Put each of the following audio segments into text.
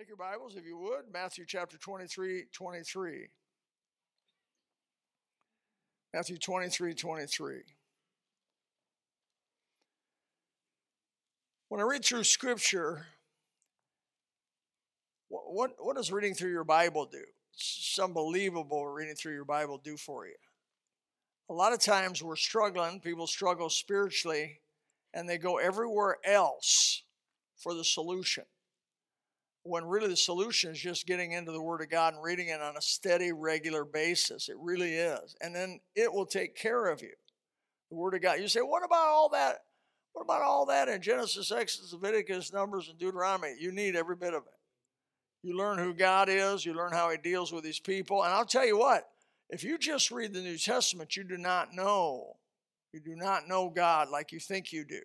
Take your Bibles, if you would, Matthew chapter 23, 23. Matthew 23, 23. When I read through Scripture, what, what, what does reading through your Bible do? It's unbelievable reading through your Bible do for you. A lot of times we're struggling, people struggle spiritually, and they go everywhere else for the solution when really the solution is just getting into the Word of God and reading it on a steady, regular basis. It really is. And then it will take care of you. The Word of God. You say, what about all that? What about all that in Genesis, Exodus, Leviticus, Numbers, and Deuteronomy? You need every bit of it. You learn who God is, you learn how He deals with His people. And I'll tell you what, if you just read the New Testament, you do not know. You do not know God like you think you do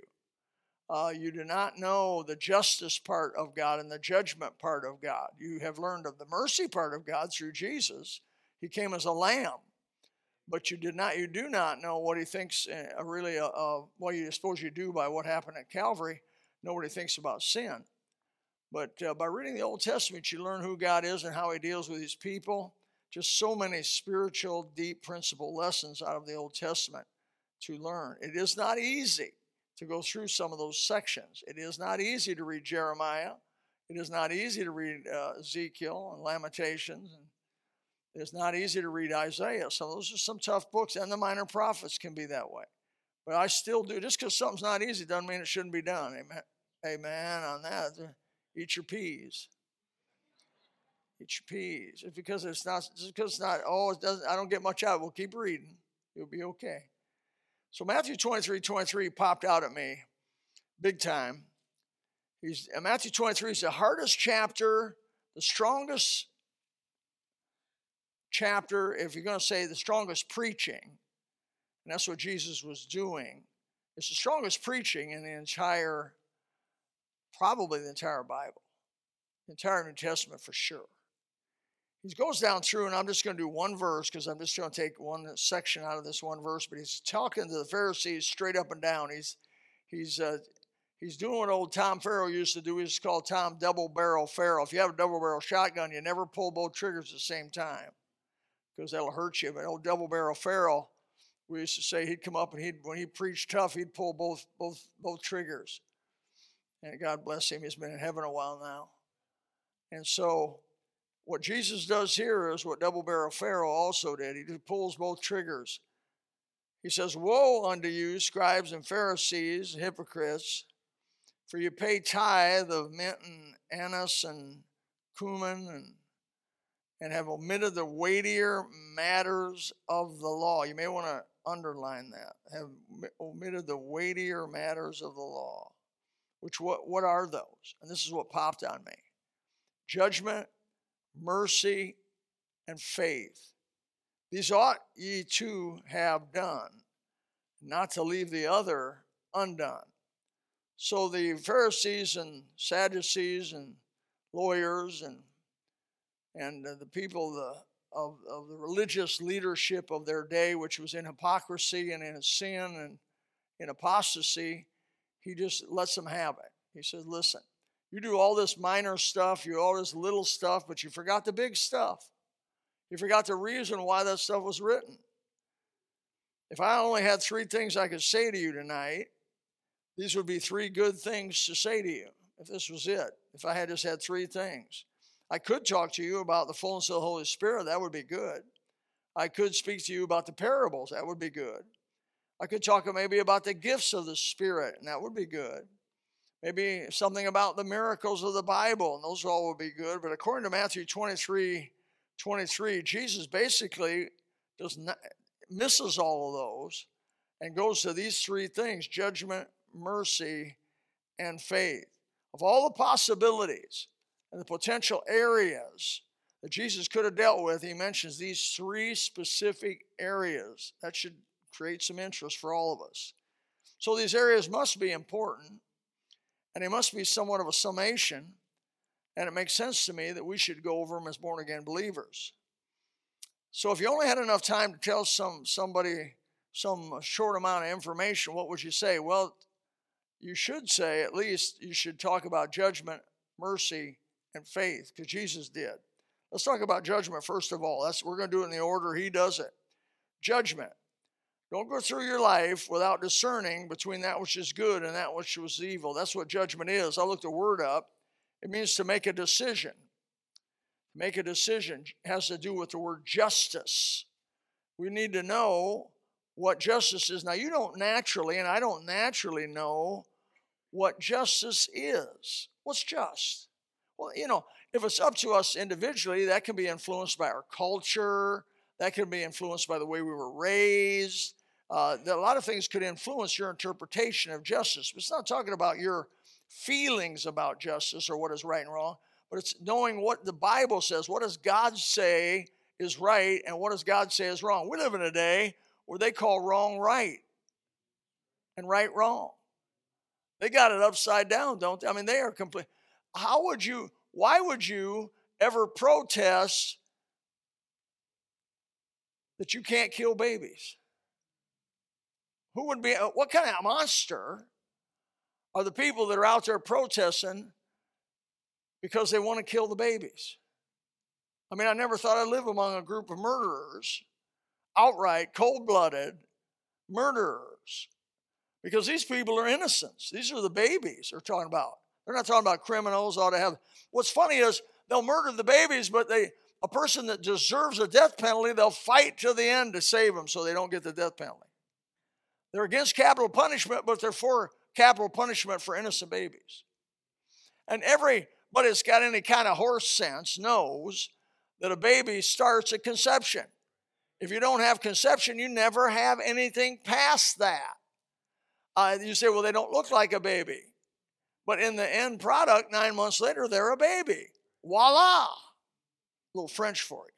uh, you do not know the justice part of God and the judgment part of God. You have learned of the mercy part of God through Jesus. He came as a lamb, but you did not. You do not know what He thinks. Uh, really, uh, uh, well, you suppose you do by what happened at Calvary. Nobody thinks about sin, but uh, by reading the Old Testament, you learn who God is and how He deals with His people. Just so many spiritual, deep principle lessons out of the Old Testament to learn. It is not easy to go through some of those sections. It is not easy to read Jeremiah. It is not easy to read uh, Ezekiel and Lamentations. And it is not easy to read Isaiah. So those are some tough books, and the minor prophets can be that way. But I still do. Just because something's not easy doesn't mean it shouldn't be done. Amen. Amen on that. Eat your peas. Eat your peas. Just because it's not, just because it's not, oh, it doesn't, I don't get much out. We'll keep reading. You'll be okay. So Matthew 23, 23 popped out at me big time. He's, Matthew 23 is the hardest chapter, the strongest chapter, if you're going to say the strongest preaching, and that's what Jesus was doing. It's the strongest preaching in the entire, probably the entire Bible, the entire New Testament for sure he goes down through, and I'm just going to do one verse because I'm just going to take one section out of this one verse. But he's talking to the Pharisees straight up and down. He's he's uh, he's doing what old Tom Farrell used to do. He's called Tom Double Barrel Farrell. If you have a double barrel shotgun, you never pull both triggers at the same time because that'll hurt you. But old Double Barrel Farrell, we used to say he'd come up and he'd when he preached tough, he'd pull both both both triggers. And God bless him. He's been in heaven a while now. And so what Jesus does here is what double barrel Farrell also did. He pulls both triggers. He says, Woe unto you, scribes and Pharisees, hypocrites, for you pay tithe of mint and anise and cumin and, and have omitted the weightier matters of the law. You may want to underline that. Have omitted the weightier matters of the law. Which what, what are those? And this is what popped on me. Judgment mercy, and faith. These ought ye to have done, not to leave the other undone. So the Pharisees and Sadducees and lawyers and and the people the, of, of the religious leadership of their day, which was in hypocrisy and in sin and in apostasy, he just lets them have it. He says, Listen, you do all this minor stuff, you do all this little stuff, but you forgot the big stuff. You forgot the reason why that stuff was written. If I only had three things I could say to you tonight, these would be three good things to say to you if this was it. If I had just had three things, I could talk to you about the fullness of the Holy Spirit, that would be good. I could speak to you about the parables, that would be good. I could talk maybe about the gifts of the Spirit, and that would be good. Maybe something about the miracles of the Bible, and those all would be good. But according to Matthew 23 23, Jesus basically does not, misses all of those and goes to these three things judgment, mercy, and faith. Of all the possibilities and the potential areas that Jesus could have dealt with, he mentions these three specific areas. That should create some interest for all of us. So these areas must be important and they must be somewhat of a summation. And it makes sense to me that we should go over them as born again believers. So if you only had enough time to tell some somebody some short amount of information, what would you say? Well, you should say at least you should talk about judgment, mercy, and faith because Jesus did. Let's talk about judgment first of all. That's we're going to do it in the order he does it. Judgment. Don't go through your life without discerning between that which is good and that which was evil. That's what judgment is. I looked the word up. It means to make a decision. Make a decision it has to do with the word justice. We need to know what justice is. Now, you don't naturally, and I don't naturally know what justice is. What's just? Well, you know, if it's up to us individually, that can be influenced by our culture, that can be influenced by the way we were raised. Uh, a lot of things could influence your interpretation of justice. But it's not talking about your feelings about justice or what is right and wrong, but it's knowing what the Bible says. What does God say is right, and what does God say is wrong? We live in a day where they call wrong right and right wrong. They got it upside down, don't they? I mean, they are complete. How would you, why would you ever protest that you can't kill babies? Who would be, uh, what kind of monster are the people that are out there protesting because they want to kill the babies? I mean, I never thought I'd live among a group of murderers, outright, cold blooded murderers, because these people are innocents. These are the babies they're talking about. They're not talking about criminals ought to have. What's funny is they'll murder the babies, but they a person that deserves a death penalty, they'll fight to the end to save them so they don't get the death penalty. They're against capital punishment, but they're for capital punishment for innocent babies. And everybody that's got any kind of horse sense knows that a baby starts at conception. If you don't have conception, you never have anything past that. Uh, you say, well, they don't look like a baby. But in the end product, nine months later, they're a baby. Voila! A little French for you.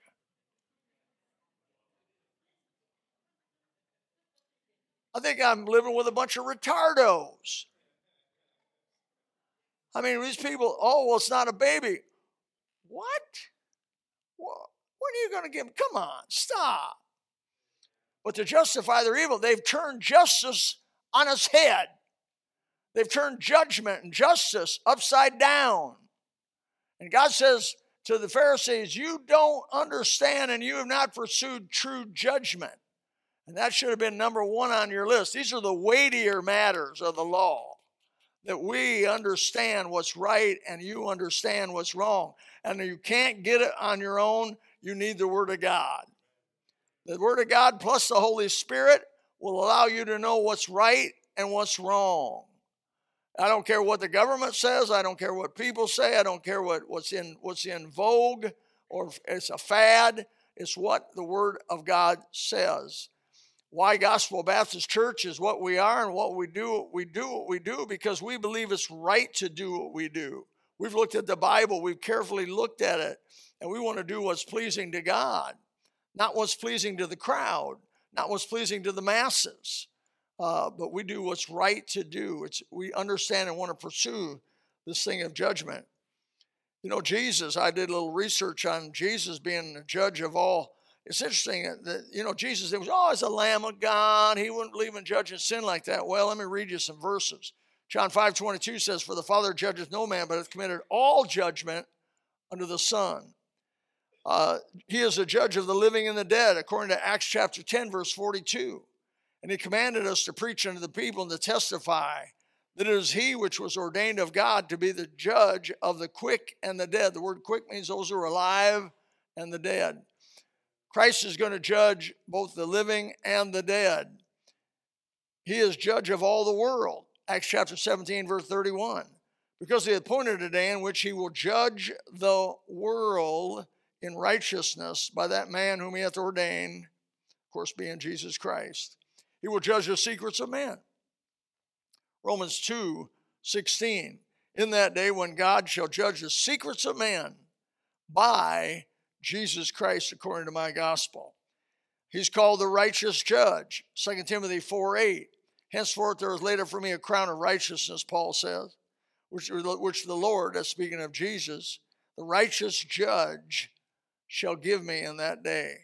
I think I'm living with a bunch of retardos. I mean, these people, oh, well, it's not a baby. What? Well, when are you going to give them? Come on, stop. But to justify their evil, they've turned justice on its head. They've turned judgment and justice upside down. And God says to the Pharisees, You don't understand and you have not pursued true judgment. And that should have been number one on your list. These are the weightier matters of the law that we understand what's right and you understand what's wrong. And you can't get it on your own, you need the Word of God. The Word of God plus the Holy Spirit will allow you to know what's right and what's wrong. I don't care what the government says. I don't care what people say. I don't care what, what's in what's in vogue or it's a fad. It's what the Word of God says why Gospel Baptist Church is what we are and what we do. We do what we do because we believe it's right to do what we do. We've looked at the Bible, we've carefully looked at it, and we want to do what's pleasing to God, not what's pleasing to the crowd, not what's pleasing to the masses. Uh, but we do what's right to do. It's, we understand and want to pursue this thing of judgment. You know, Jesus, I did a little research on Jesus being the judge of all it's interesting that, you know, Jesus it was, as a lamb of God. He wouldn't believe in judging sin like that. Well, let me read you some verses. John 5 22 says, For the Father judges no man, but hath committed all judgment unto the Son. Uh, he is a judge of the living and the dead, according to Acts chapter 10, verse 42. And he commanded us to preach unto the people and to testify that it is he which was ordained of God to be the judge of the quick and the dead. The word quick means those who are alive and the dead. Christ is going to judge both the living and the dead. He is judge of all the world. Acts chapter 17, verse 31. Because he appointed a day in which he will judge the world in righteousness by that man whom he hath ordained, of course, being Jesus Christ. He will judge the secrets of men. Romans 2 16. In that day when God shall judge the secrets of men by Jesus Christ according to my gospel. He's called the righteous judge, 2 Timothy 4 8. Henceforth there is laid up for me a crown of righteousness, Paul says, which, which the Lord, that's speaking of Jesus, the righteous judge shall give me in that day.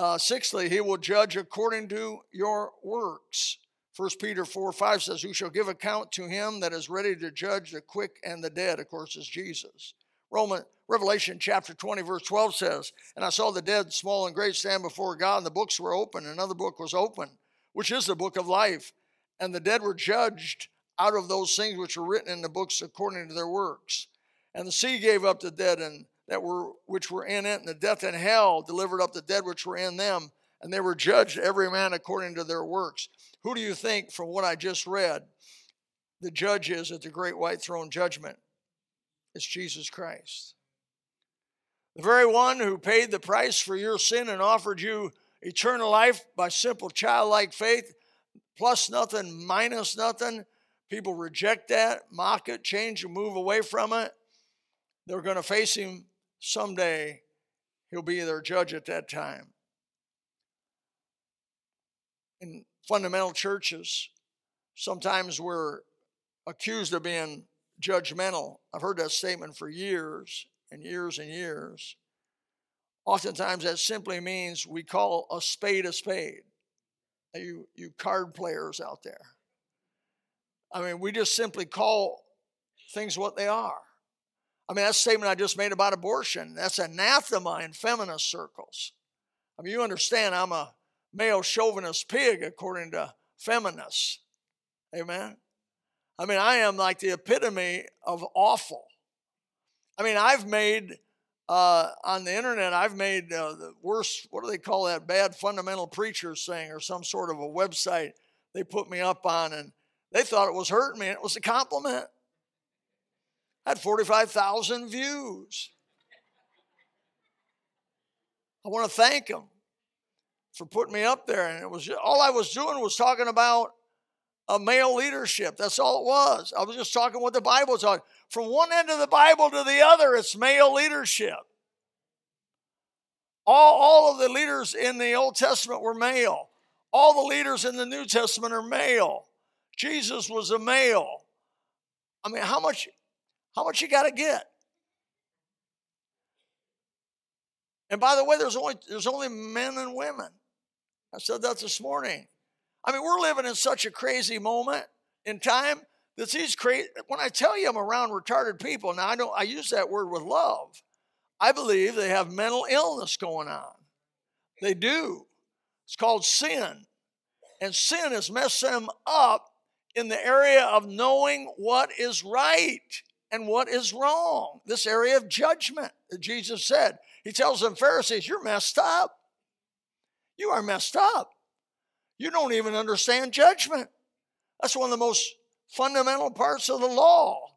Uh, sixthly, he will judge according to your works. 1 Peter 4 5 says, Who shall give account to him that is ready to judge the quick and the dead? Of course, is Jesus. Roman Revelation chapter 20, verse 12 says, And I saw the dead, small and great, stand before God, and the books were open. Another book was open, which is the book of life. And the dead were judged out of those things which were written in the books according to their works. And the sea gave up the dead and that were which were in it, and the death and hell delivered up the dead which were in them, and they were judged every man according to their works. Who do you think, from what I just read, the judge is at the great white throne judgment? It's Jesus Christ. The very one who paid the price for your sin and offered you eternal life by simple childlike faith, plus nothing, minus nothing. People reject that, mock it, change, and move away from it. They're going to face him someday. He'll be their judge at that time. In fundamental churches, sometimes we're accused of being judgmental. I've heard that statement for years and years and years. Oftentimes, that simply means we call a spade a spade. You, you card players out there. I mean, we just simply call things what they are. I mean, that statement I just made about abortion, that's anathema in feminist circles. I mean, you understand I'm a male chauvinist pig according to feminists. Amen? I mean, I am like the epitome of awful. I mean, I've made uh, on the internet, I've made uh, the worst, what do they call that, bad fundamental preachers thing or some sort of a website they put me up on, and they thought it was hurting me, and it was a compliment. Had 45,000 views. I want to thank them for putting me up there, and it was all I was doing was talking about a male leadership. That's all it was. I was just talking what the Bible taught. From one end of the Bible to the other, it's male leadership. All, all of the leaders in the Old Testament were male. All the leaders in the New Testament are male. Jesus was a male. I mean, how much, how much you got to get? And by the way, there's only there's only men and women. I said that this morning. I mean, we're living in such a crazy moment in time that these crazy. When I tell you I'm around retarded people, now I don't. I use that word with love. I believe they have mental illness going on. They do. It's called sin, and sin has messed them up in the area of knowing what is right and what is wrong. This area of judgment that Jesus said. He tells them Pharisees, "You're messed up. You are messed up." You don't even understand judgment. That's one of the most fundamental parts of the law.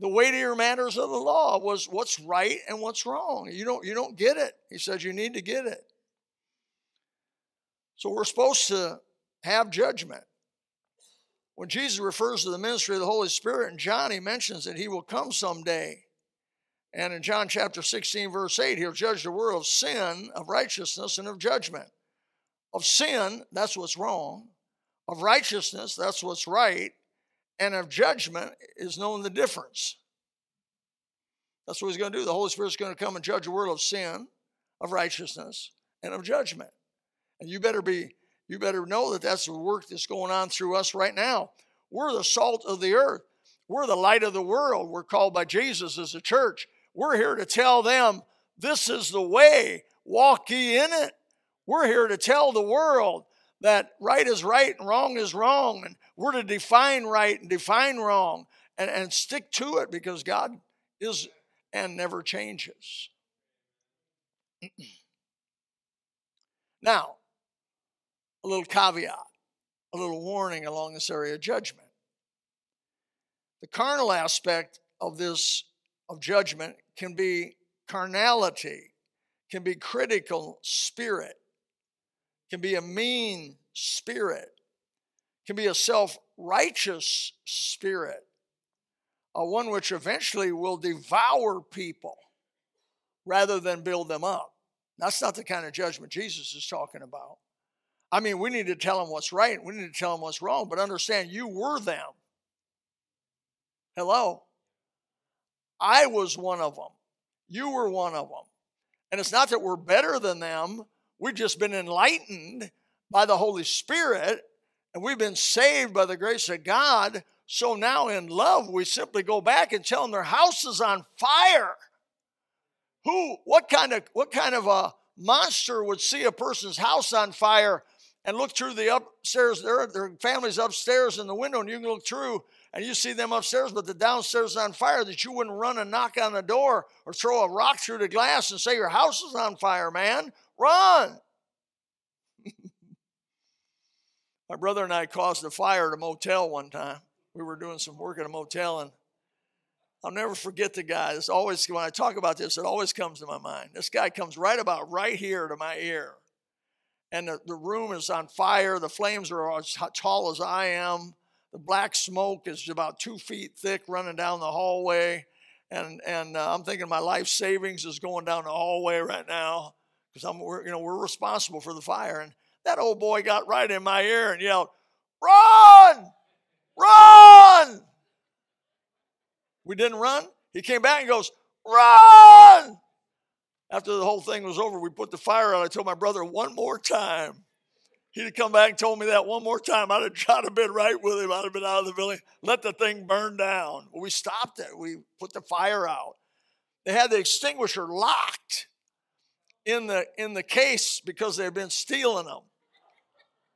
The weightier matters of the law was what's right and what's wrong. You don't, you don't get it. He says you need to get it. So we're supposed to have judgment. When Jesus refers to the ministry of the Holy Spirit in John, he mentions that he will come someday. And in John chapter 16, verse 8, he'll judge the world of sin, of righteousness, and of judgment. Of sin, that's what's wrong. Of righteousness, that's what's right. And of judgment is knowing the difference. That's what he's going to do. The Holy Spirit's going to come and judge the world of sin, of righteousness, and of judgment. And you better be, you better know that that's the work that's going on through us right now. We're the salt of the earth. We're the light of the world. We're called by Jesus as a church. We're here to tell them this is the way. Walk ye in it. We're here to tell the world that right is right and wrong is wrong. And we're to define right and define wrong and, and stick to it because God is and never changes. now, a little caveat, a little warning along this area of judgment. The carnal aspect of this of judgment can be carnality, can be critical spirit, can be a mean spirit, can be a self righteous spirit, a one which eventually will devour people rather than build them up. That's not the kind of judgment Jesus is talking about. I mean, we need to tell them what's right, we need to tell them what's wrong, but understand you were them. Hello? I was one of them. You were one of them. And it's not that we're better than them, We've just been enlightened by the Holy Spirit and we've been saved by the grace of God. So now in love, we simply go back and tell them their house is on fire. who, what kind of, what kind of a monster would see a person's house on fire and look through the upstairs, their, their family's upstairs in the window, and you can look through and you see them upstairs, but the downstairs is on fire, that you wouldn't run and knock on the door or throw a rock through the glass and say, Your house is on fire, man. Run. My brother and I caused a fire at a motel one time. We were doing some work at a motel, and I'll never forget the guy. This always, when I talk about this, it always comes to my mind. This guy comes right about right here to my ear. And the, the room is on fire. The flames are as tall as I am. The black smoke is about two feet thick running down the hallway. And, and uh, I'm thinking my life savings is going down the hallway right now because I'm, we're, you know, we're responsible for the fire. And that old boy got right in my ear and yelled, Run! Run! We didn't run. He came back and goes, Run! After the whole thing was over, we put the fire out. I told my brother one more time. He'd have come back and told me that one more time. I'd have to been right with him. I'd have been out of the building, let the thing burn down. we stopped it. We put the fire out. They had the extinguisher locked in the in the case because they had been stealing them.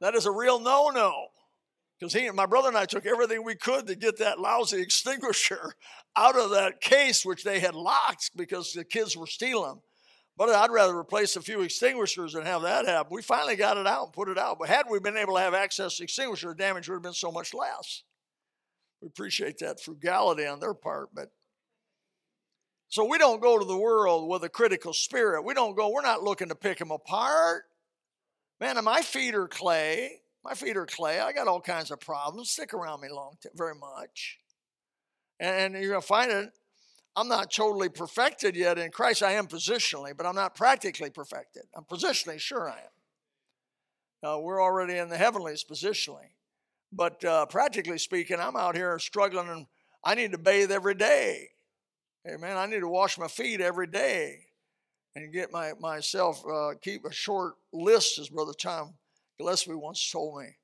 That is a real no-no. Because he my brother and I took everything we could to get that lousy extinguisher out of that case, which they had locked because the kids were stealing. But I'd rather replace a few extinguishers than have that happen. We finally got it out and put it out. But had we been able to have access to extinguisher, the damage would have been so much less. We appreciate that frugality on their part, but so we don't go to the world with a critical spirit. We don't go, we're not looking to pick them apart. Man, my feet are clay. My feet are clay. I got all kinds of problems. Stick around me long, t- very much. And, you're going to find it. I'm not totally perfected yet in Christ. I am positionally, but I'm not practically perfected. I'm positionally sure I am. Uh, we're already in the heavenlies positionally. But uh, practically speaking, I'm out here struggling and I need to bathe every day. Amen. I need to wash my feet every day and get my myself uh, keep a short list, as Brother Tom Gillespie once told me.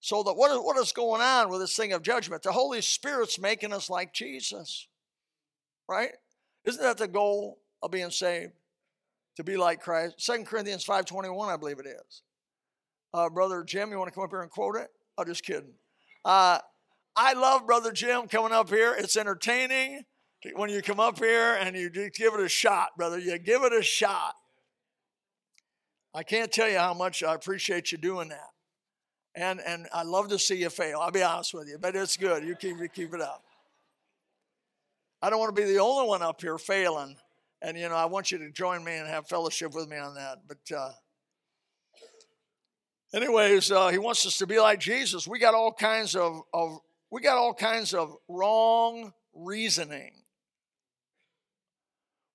So that what is, what is going on with this thing of judgment? The Holy Spirit's making us like Jesus, right? Isn't that the goal of being saved? To be like Christ. Second Corinthians 5.21, I believe it is. Uh, Brother Jim, you want to come up here and quote it? I'm oh, just kidding. Uh, I love Brother Jim coming up here. It's entertaining when you come up here and you give it a shot, brother. You give it a shot. I can't tell you how much I appreciate you doing that. And and I love to see you fail. I'll be honest with you, but it's good. You keep you keep it up. I don't want to be the only one up here failing. And you know, I want you to join me and have fellowship with me on that. But uh, anyways, uh, he wants us to be like Jesus. We got all kinds of, of we got all kinds of wrong reasoning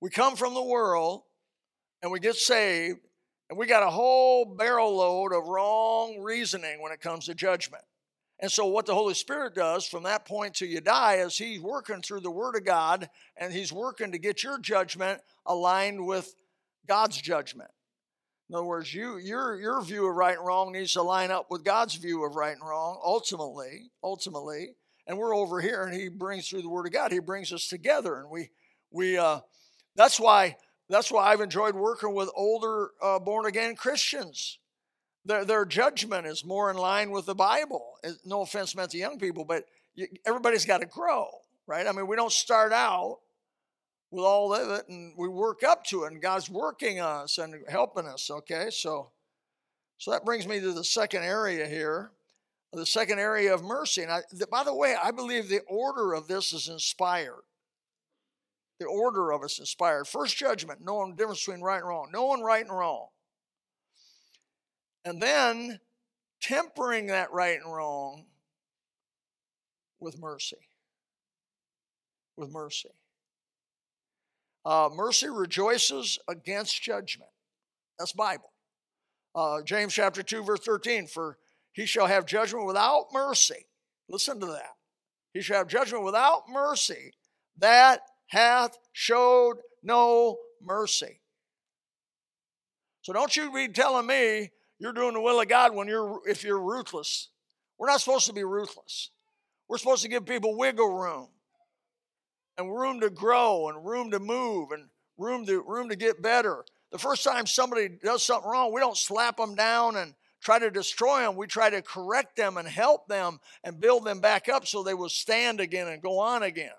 we come from the world and we get saved, and we got a whole barrel load of wrong reasoning when it comes to judgment. And so, what the Holy Spirit does from that point till you die is He's working through the Word of God and He's working to get your judgment aligned with God's judgment. In other words, you, your, your view of right and wrong needs to line up with God's view of right and wrong, ultimately, ultimately. And we're over here, and He brings through the Word of God, He brings us together, and we, we, uh, that's why that's why I've enjoyed working with older uh, born again Christians. Their, their judgment is more in line with the Bible. No offense meant to young people, but you, everybody's got to grow, right? I mean, we don't start out with all of it and we work up to it, and God's working us and helping us, okay? So, so that brings me to the second area here, the second area of mercy. And I, by the way, I believe the order of this is inspired the order of us inspired. First judgment, knowing the difference between right and wrong, knowing right and wrong. And then tempering that right and wrong with mercy. With mercy. Uh, mercy rejoices against judgment. That's Bible. Uh, James chapter 2, verse 13, for he shall have judgment without mercy. Listen to that. He shall have judgment without mercy that hath showed no mercy. So don't you be telling me you're doing the will of God when you're if you're ruthless. We're not supposed to be ruthless. We're supposed to give people wiggle room and room to grow and room to move and room to room to get better. The first time somebody does something wrong, we don't slap them down and try to destroy them. We try to correct them and help them and build them back up so they will stand again and go on again.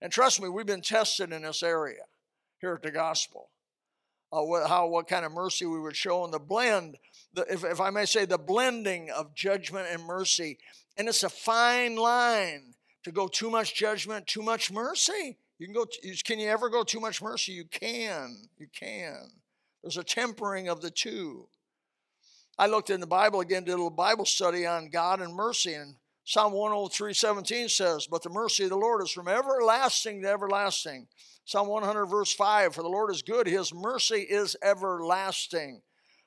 And trust me, we've been tested in this area here at the gospel. Uh, what, how what kind of mercy we would show in the blend, the, if, if I may say, the blending of judgment and mercy. And it's a fine line to go too much judgment, too much mercy. You can go. Can you ever go too much mercy? You can. You can. There's a tempering of the two. I looked in the Bible again, did a little Bible study on God and mercy, and Psalm 103 17 says, But the mercy of the Lord is from everlasting to everlasting. Psalm 100, verse 5 For the Lord is good, his mercy is everlasting.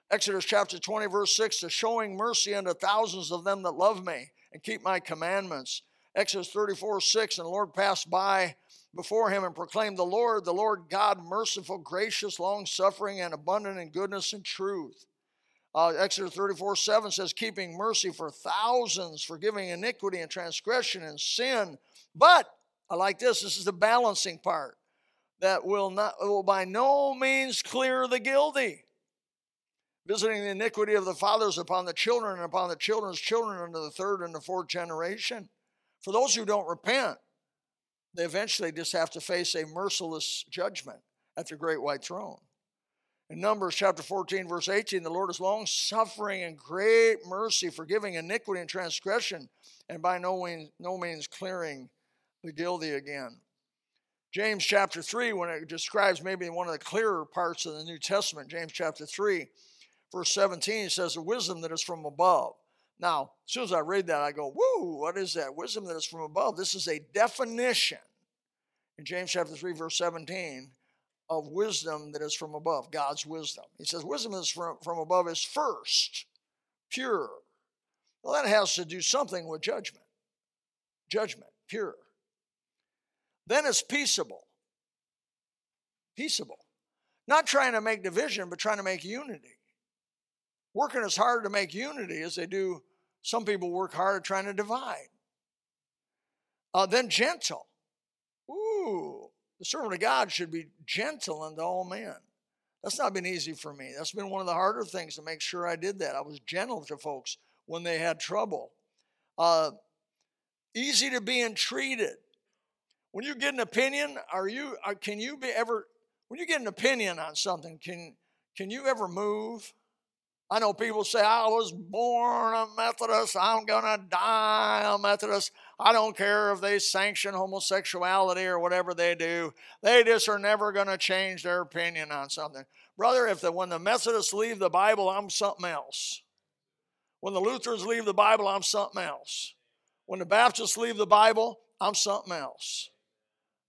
Exodus chapter 20, verse 6 to showing mercy unto thousands of them that love me and keep my commandments. Exodus 34, 6 And the Lord passed by before him and proclaimed, The Lord, the Lord God, merciful, gracious, long suffering, and abundant in goodness and truth. Uh, Exodus 34 7 says, keeping mercy for thousands, forgiving iniquity and transgression and sin. But I like this, this is the balancing part that will not will by no means clear the guilty. Visiting the iniquity of the fathers upon the children and upon the children's children into the third and the fourth generation. For those who don't repent, they eventually just have to face a merciless judgment at the great white throne. In Numbers chapter 14, verse 18, the Lord is long suffering and great mercy, forgiving iniquity and transgression, and by no means, no means clearing the guilty again. James chapter 3, when it describes maybe one of the clearer parts of the New Testament, James chapter 3, verse 17, says, The wisdom that is from above. Now, as soon as I read that, I go, Woo, what is that? Wisdom that is from above. This is a definition in James chapter 3, verse 17 of wisdom that is from above, God's wisdom. He says, wisdom is from, from above is first pure. Well, that has to do something with judgment. Judgment, pure. Then it's peaceable. Peaceable. Not trying to make division, but trying to make unity. Working as hard to make unity as they do, some people work hard at trying to divide. Uh, then gentle. Ooh, the servant of God should be gentle unto all men. That's not been easy for me. That's been one of the harder things to make sure I did that. I was gentle to folks when they had trouble. Uh, easy to be entreated. When you get an opinion, are you are, can you be ever when you get an opinion on something, can can you ever move? I know people say, I was born a Methodist, I'm going to die a Methodist. I don't care if they sanction homosexuality or whatever they do. They just are never going to change their opinion on something. Brother, if the, when the Methodists leave the Bible, I'm something else. When the Lutherans leave the Bible, I'm something else. When the Baptists leave the Bible, I'm something else.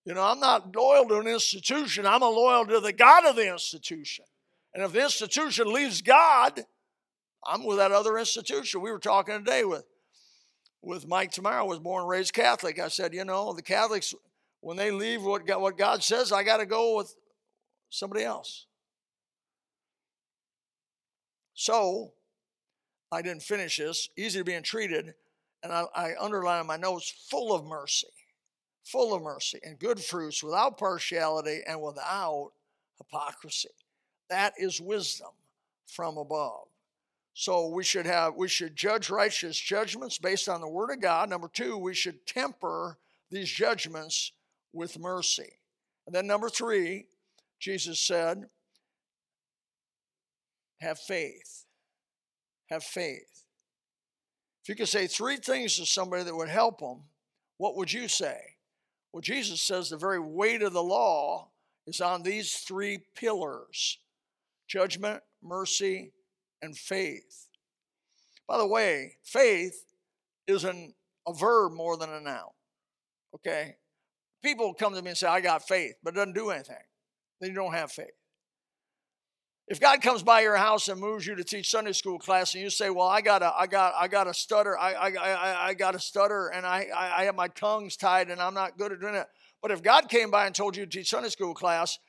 You know, I'm not loyal to an institution, I'm loyal to the God of the institution. And if the institution leaves God, I'm with that other institution. We were talking today with, with Mike tomorrow, was born and raised Catholic. I said, you know, the Catholics, when they leave what God, what God says, I got to go with somebody else. So I didn't finish this. Easy to be entreated. And I, I my notes full of mercy, full of mercy and good fruits without partiality and without hypocrisy. That is wisdom from above. So we should have we should judge righteous judgments based on the word of God. Number 2, we should temper these judgments with mercy. And then number 3, Jesus said, have faith. Have faith. If you could say three things to somebody that would help them, what would you say? Well, Jesus says the very weight of the law is on these three pillars judgment, mercy, and faith. By the way, faith is an, a verb more than a noun. Okay? People come to me and say, I got faith, but it doesn't do anything. Then you don't have faith. If God comes by your house and moves you to teach Sunday school class, and you say, "Well, I got a, I got, I got a stutter, I, I, I, I got a stutter, and I, I, I have my tongues tied, and I'm not good at doing it." But if God came by and told you to teach Sunday school class,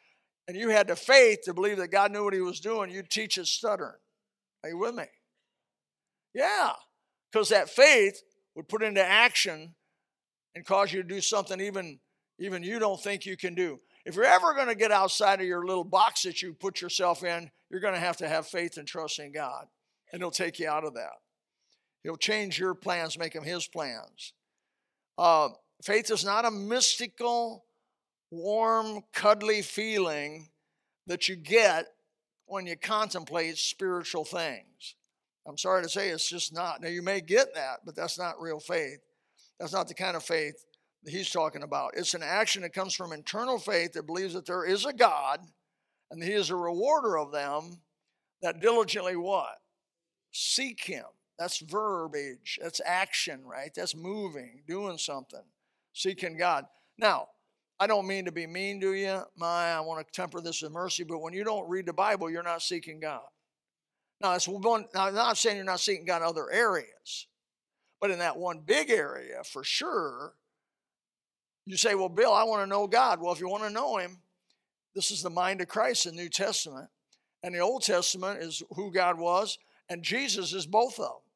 and you had the faith to believe that God knew what He was doing, you'd teach it stuttering. Are you with me? Yeah, because that faith would put into action and cause you to do something even, even you don't think you can do. If you're ever going to get outside of your little box that you put yourself in, you're going to have to have faith and trust in God, and He'll take you out of that. He'll change your plans, make them His plans. Uh, faith is not a mystical, warm, cuddly feeling that you get when you contemplate spiritual things. I'm sorry to say it's just not. Now, you may get that, but that's not real faith. That's not the kind of faith that he's talking about. It's an action that comes from internal faith that believes that there is a God and he is a rewarder of them that diligently what? Seek him. That's verbiage. That's action, right? That's moving, doing something, seeking God. Now, I don't mean to be mean to you. My, I want to temper this with mercy, but when you don't read the Bible, you're not seeking God. Now, that's one, now I'm not saying you're not seeking God in other areas, but in that one big area, for sure, you say, Well, Bill, I want to know God. Well, if you want to know Him, this is the mind of Christ in the New Testament. And the Old Testament is who God was, and Jesus is both of them.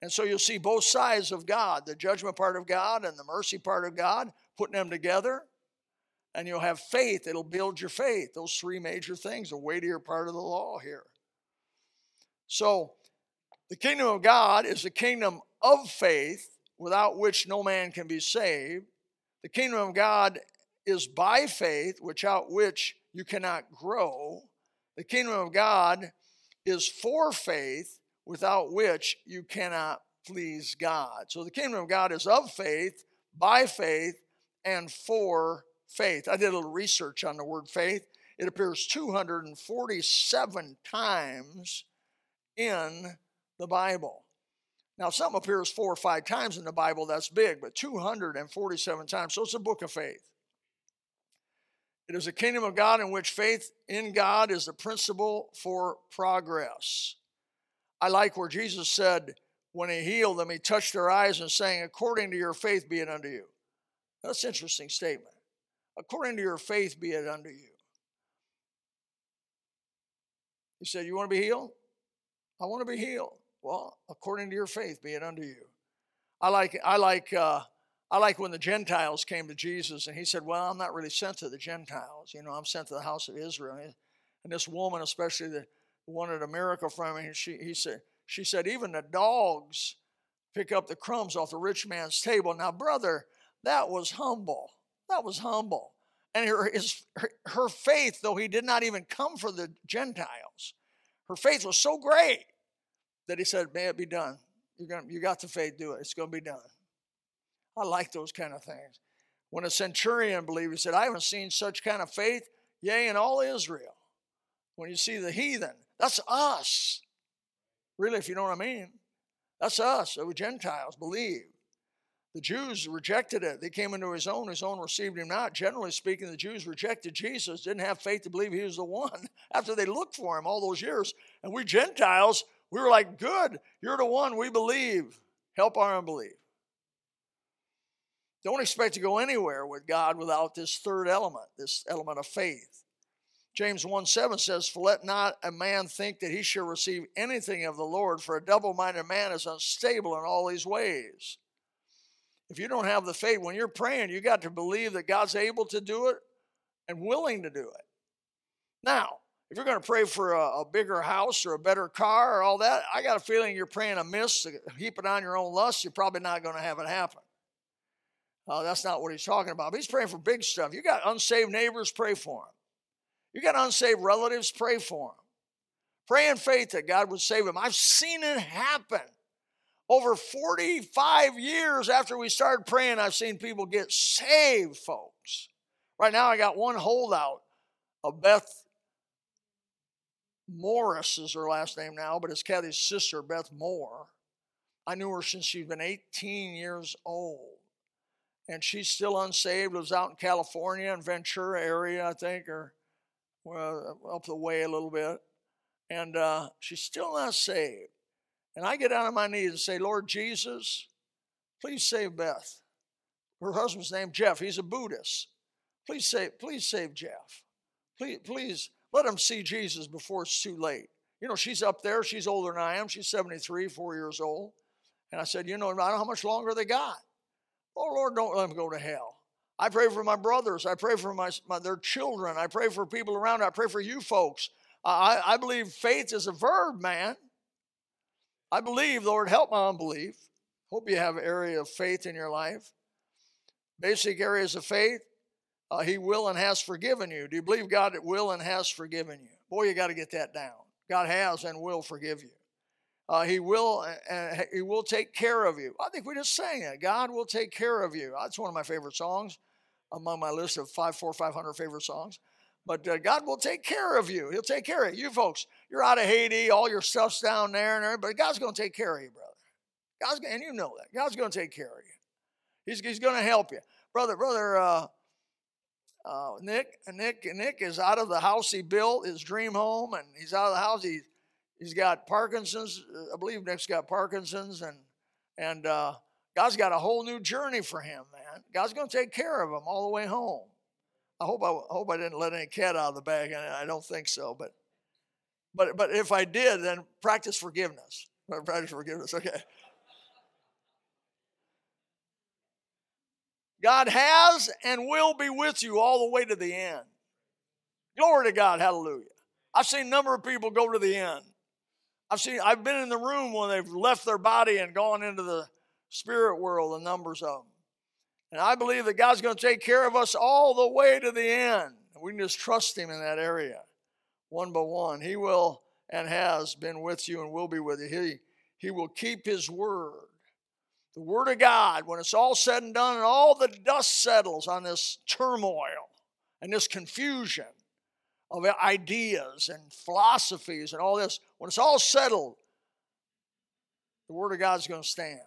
And so you'll see both sides of God the judgment part of God and the mercy part of God, putting them together. And you'll have faith, it'll build your faith. Those three major things, a weightier part of the law here. So, the kingdom of God is a kingdom of faith without which no man can be saved. The kingdom of God is by faith, without which you cannot grow. The kingdom of God is for faith, without which you cannot please God. So the kingdom of God is of faith, by faith, and for faith. I did a little research on the word faith. It appears 247 times in the Bible. Now, some appears four or five times in the Bible, that's big, but 247 times. So it's a book of faith. It is a kingdom of God in which faith in God is the principle for progress. I like where Jesus said, when he healed them, he touched their eyes and saying, According to your faith be it unto you. That's an interesting statement. According to your faith be it unto you. He said, You want to be healed? I want to be healed. Well, according to your faith, be it unto you. I like, I like, uh, I like when the Gentiles came to Jesus and he said, Well, I'm not really sent to the Gentiles. You know, I'm sent to the house of Israel. And this woman, especially, that wanted a miracle from him, she, he said, she said, Even the dogs pick up the crumbs off the rich man's table. Now, brother, that was humble. That was humble. And her, his, her, her faith, though he did not even come for the Gentiles, her faith was so great that he said, May it be done. You're gonna, you got the faith, do it. It's going to be done. I like those kind of things. When a centurion believed, he said, I haven't seen such kind of faith, yea, in all Israel. When you see the heathen, that's us. Really, if you know what I mean. That's us, the Gentiles, believe. The Jews rejected it. They came into his own, his own received him not. Generally speaking, the Jews rejected Jesus, didn't have faith to believe he was the one after they looked for him all those years. And we Gentiles, we were like, good, you're the one, we believe. Help our unbelief. Don't expect to go anywhere with God without this third element, this element of faith. James 1 7 says, For let not a man think that he shall receive anything of the Lord, for a double minded man is unstable in all his ways. If you don't have the faith, when you're praying, you got to believe that God's able to do it and willing to do it. Now, if you're going to pray for a, a, bigger house or a better car or all that, I got a feeling you're praying amiss, heap it on your own lust, you're probably not going to have it happen. Uh, that's not what he's talking about. But he's praying for big stuff. You got unsaved neighbors, pray for them. You got unsaved relatives, pray for them. Pray in faith that God would save them. I've seen it happen. Over 45 years after we started praying, I've seen people get saved, folks. Right now, I got one holdout of Beth Morris is her last name now, but it's Kathy's sister, Beth Moore. I knew her since she'd been 18 years old. And she's still unsaved, lives out in California in Ventura area, I think, or well, up the way a little bit. And uh, she's still not saved. And I get down on my knees and say, Lord Jesus, please save Beth. Her husband's name Jeff. He's a Buddhist. Please save, please save Jeff. Please, please let him see Jesus before it's too late. You know, she's up there. She's older than I am. She's 73, four years old. And I said, you know, I don't know how much longer they got. Oh, Lord, don't let them go to hell. I pray for my brothers. I pray for my, my their children. I pray for people around. I pray for you folks. I, I believe faith is a verb, man. I believe, Lord, help my unbelief. Hope you have an area of faith in your life. Basic areas of faith. Uh, he will and has forgiven you. Do you believe God will and has forgiven you? Boy, you got to get that down. God has and will forgive you. Uh, he will and He will take care of you. I think we just sang it. God will take care of you. That's one of my favorite songs among my list of five, four, five hundred favorite songs. But uh, God will take care of you. He'll take care of you, folks. You're out of Haiti, all your stuff's down there, and everybody. God's going to take care of you, brother. God's gonna, and you know that God's going to take care of you. He's, he's going to help you, brother. Brother uh, uh, Nick, Nick, Nick is out of the house he built, his dream home, and he's out of the house. He, he's got Parkinson's. I believe Nick's got Parkinson's, and and uh, God's got a whole new journey for him, man. God's going to take care of him all the way home. I hope I, I hope I didn't let any cat out of the bag, and I don't think so. But but but if I did, then practice forgiveness. Practice forgiveness. Okay. God has and will be with you all the way to the end. Glory to God. Hallelujah. I've seen a number of people go to the end. I've seen I've been in the room when they've left their body and gone into the spirit world, the numbers of them. And I believe that God's going to take care of us all the way to the end. We can just trust Him in that area, one by one. He will and has been with you and will be with you. He, he will keep His word. The word of God, when it's all said and done and all the dust settles on this turmoil and this confusion of ideas and philosophies and all this, when it's all settled, the word of God is going to stand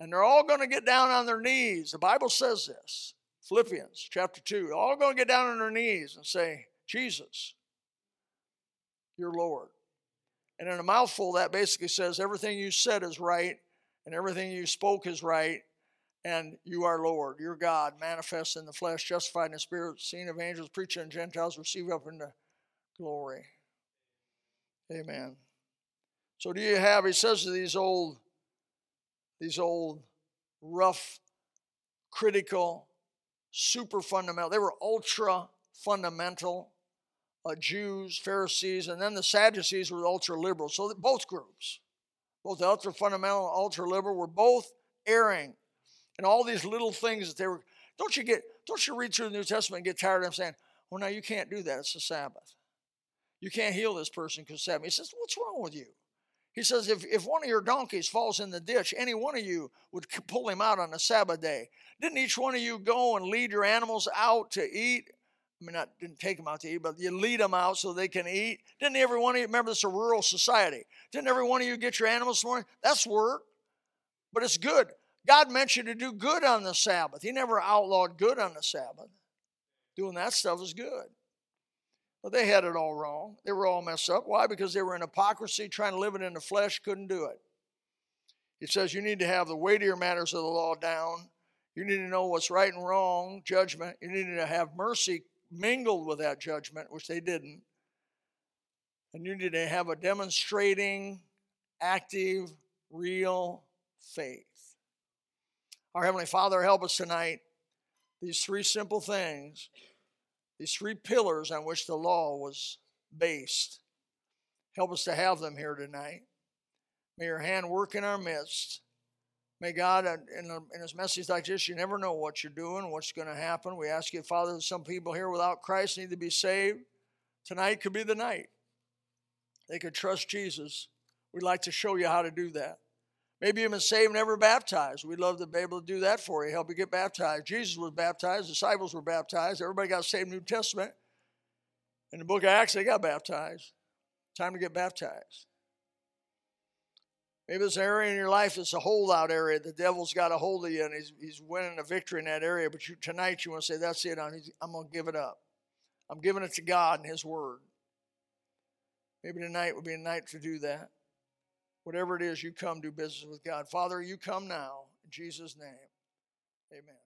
and they're all going to get down on their knees. The Bible says this Philippians chapter 2. They're all going to get down on their knees and say, Jesus, you're Lord. And in a mouthful, that basically says everything you said is right, and everything you spoke is right, and you are Lord, your God, manifest in the flesh, justified in the spirit, seen of angels, preaching and Gentiles, received up into glory. Amen. So, do you have, he says to these old these old rough, critical, super fundamental. They were ultra fundamental uh, Jews, Pharisees, and then the Sadducees were ultra liberal. So both groups, both the ultra fundamental and ultra liberal, were both erring. And all these little things that they were. Don't you get? Don't you read through the New Testament and get tired of them saying, "Well, now you can't do that. It's the Sabbath. You can't heal this person because Sabbath." He says, "What's wrong with you? He says, if, if one of your donkeys falls in the ditch, any one of you would pull him out on the Sabbath day. Didn't each one of you go and lead your animals out to eat? I mean, I didn't take them out to eat, but you lead them out so they can eat. Didn't every one of you remember this is a rural society? Didn't every one of you get your animals this morning? That's work, but it's good. God meant you to do good on the Sabbath. He never outlawed good on the Sabbath. Doing that stuff is good. But they had it all wrong. They were all messed up. Why? Because they were in hypocrisy, trying to live it in the flesh, couldn't do it. He says you need to have the weightier matters of the law down. You need to know what's right and wrong, judgment. You need to have mercy mingled with that judgment, which they didn't. And you need to have a demonstrating, active, real faith. Our Heavenly Father, help us tonight. These three simple things these three pillars on which the law was based. Help us to have them here tonight. May your hand work in our midst. May God, uh, in, a, in His message like this, you never know what you're doing, what's going to happen. We ask you, Father, that some people here without Christ need to be saved. Tonight could be the night. They could trust Jesus. We'd like to show you how to do that. Maybe you've been saved, never baptized. We'd love to be able to do that for you, help you get baptized. Jesus was baptized, disciples were baptized, everybody got saved New Testament. In the book of Acts, they got baptized. Time to get baptized. Maybe this area in your life is a holdout area. The devil's got a hold of you and he's, he's winning a victory in that area. But you, tonight you want to say, That's it. I'm, I'm going to give it up. I'm giving it to God and His Word. Maybe tonight would be a night to do that. Whatever it is, you come do business with God. Father, you come now. In Jesus' name, amen.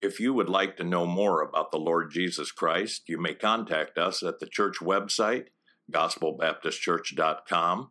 If you would like to know more about the Lord Jesus Christ, you may contact us at the church website, gospelbaptistchurch.com,